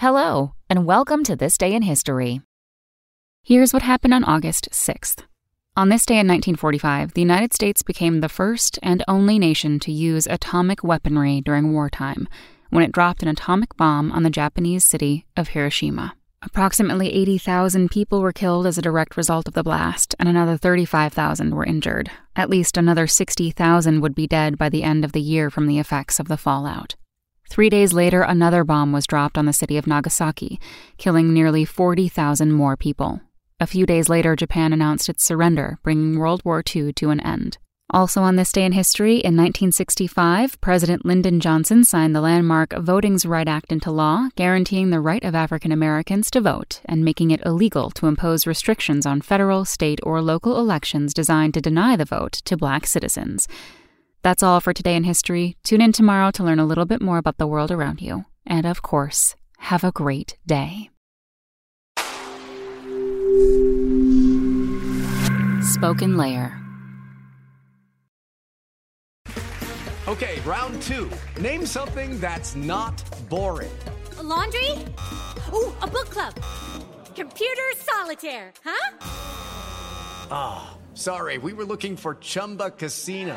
Hello, and welcome to This Day in History. Here's what happened on August 6th. On this day in 1945, the United States became the first and only nation to use atomic weaponry during wartime when it dropped an atomic bomb on the Japanese city of Hiroshima. Approximately 80,000 people were killed as a direct result of the blast, and another 35,000 were injured. At least another 60,000 would be dead by the end of the year from the effects of the fallout. Three days later, another bomb was dropped on the city of Nagasaki, killing nearly 40,000 more people. A few days later, Japan announced its surrender, bringing World War II to an end. Also on this day in history, in 1965, President Lyndon Johnson signed the landmark Voting's Right Act into law, guaranteeing the right of African Americans to vote and making it illegal to impose restrictions on federal, state, or local elections designed to deny the vote to black citizens. That's all for today in history. Tune in tomorrow to learn a little bit more about the world around you. And of course, have a great day. Spoken Layer. Okay, round two. Name something that's not boring. A laundry? Ooh, a book club. Computer solitaire, huh? Ah, oh, sorry, we were looking for Chumba Casino.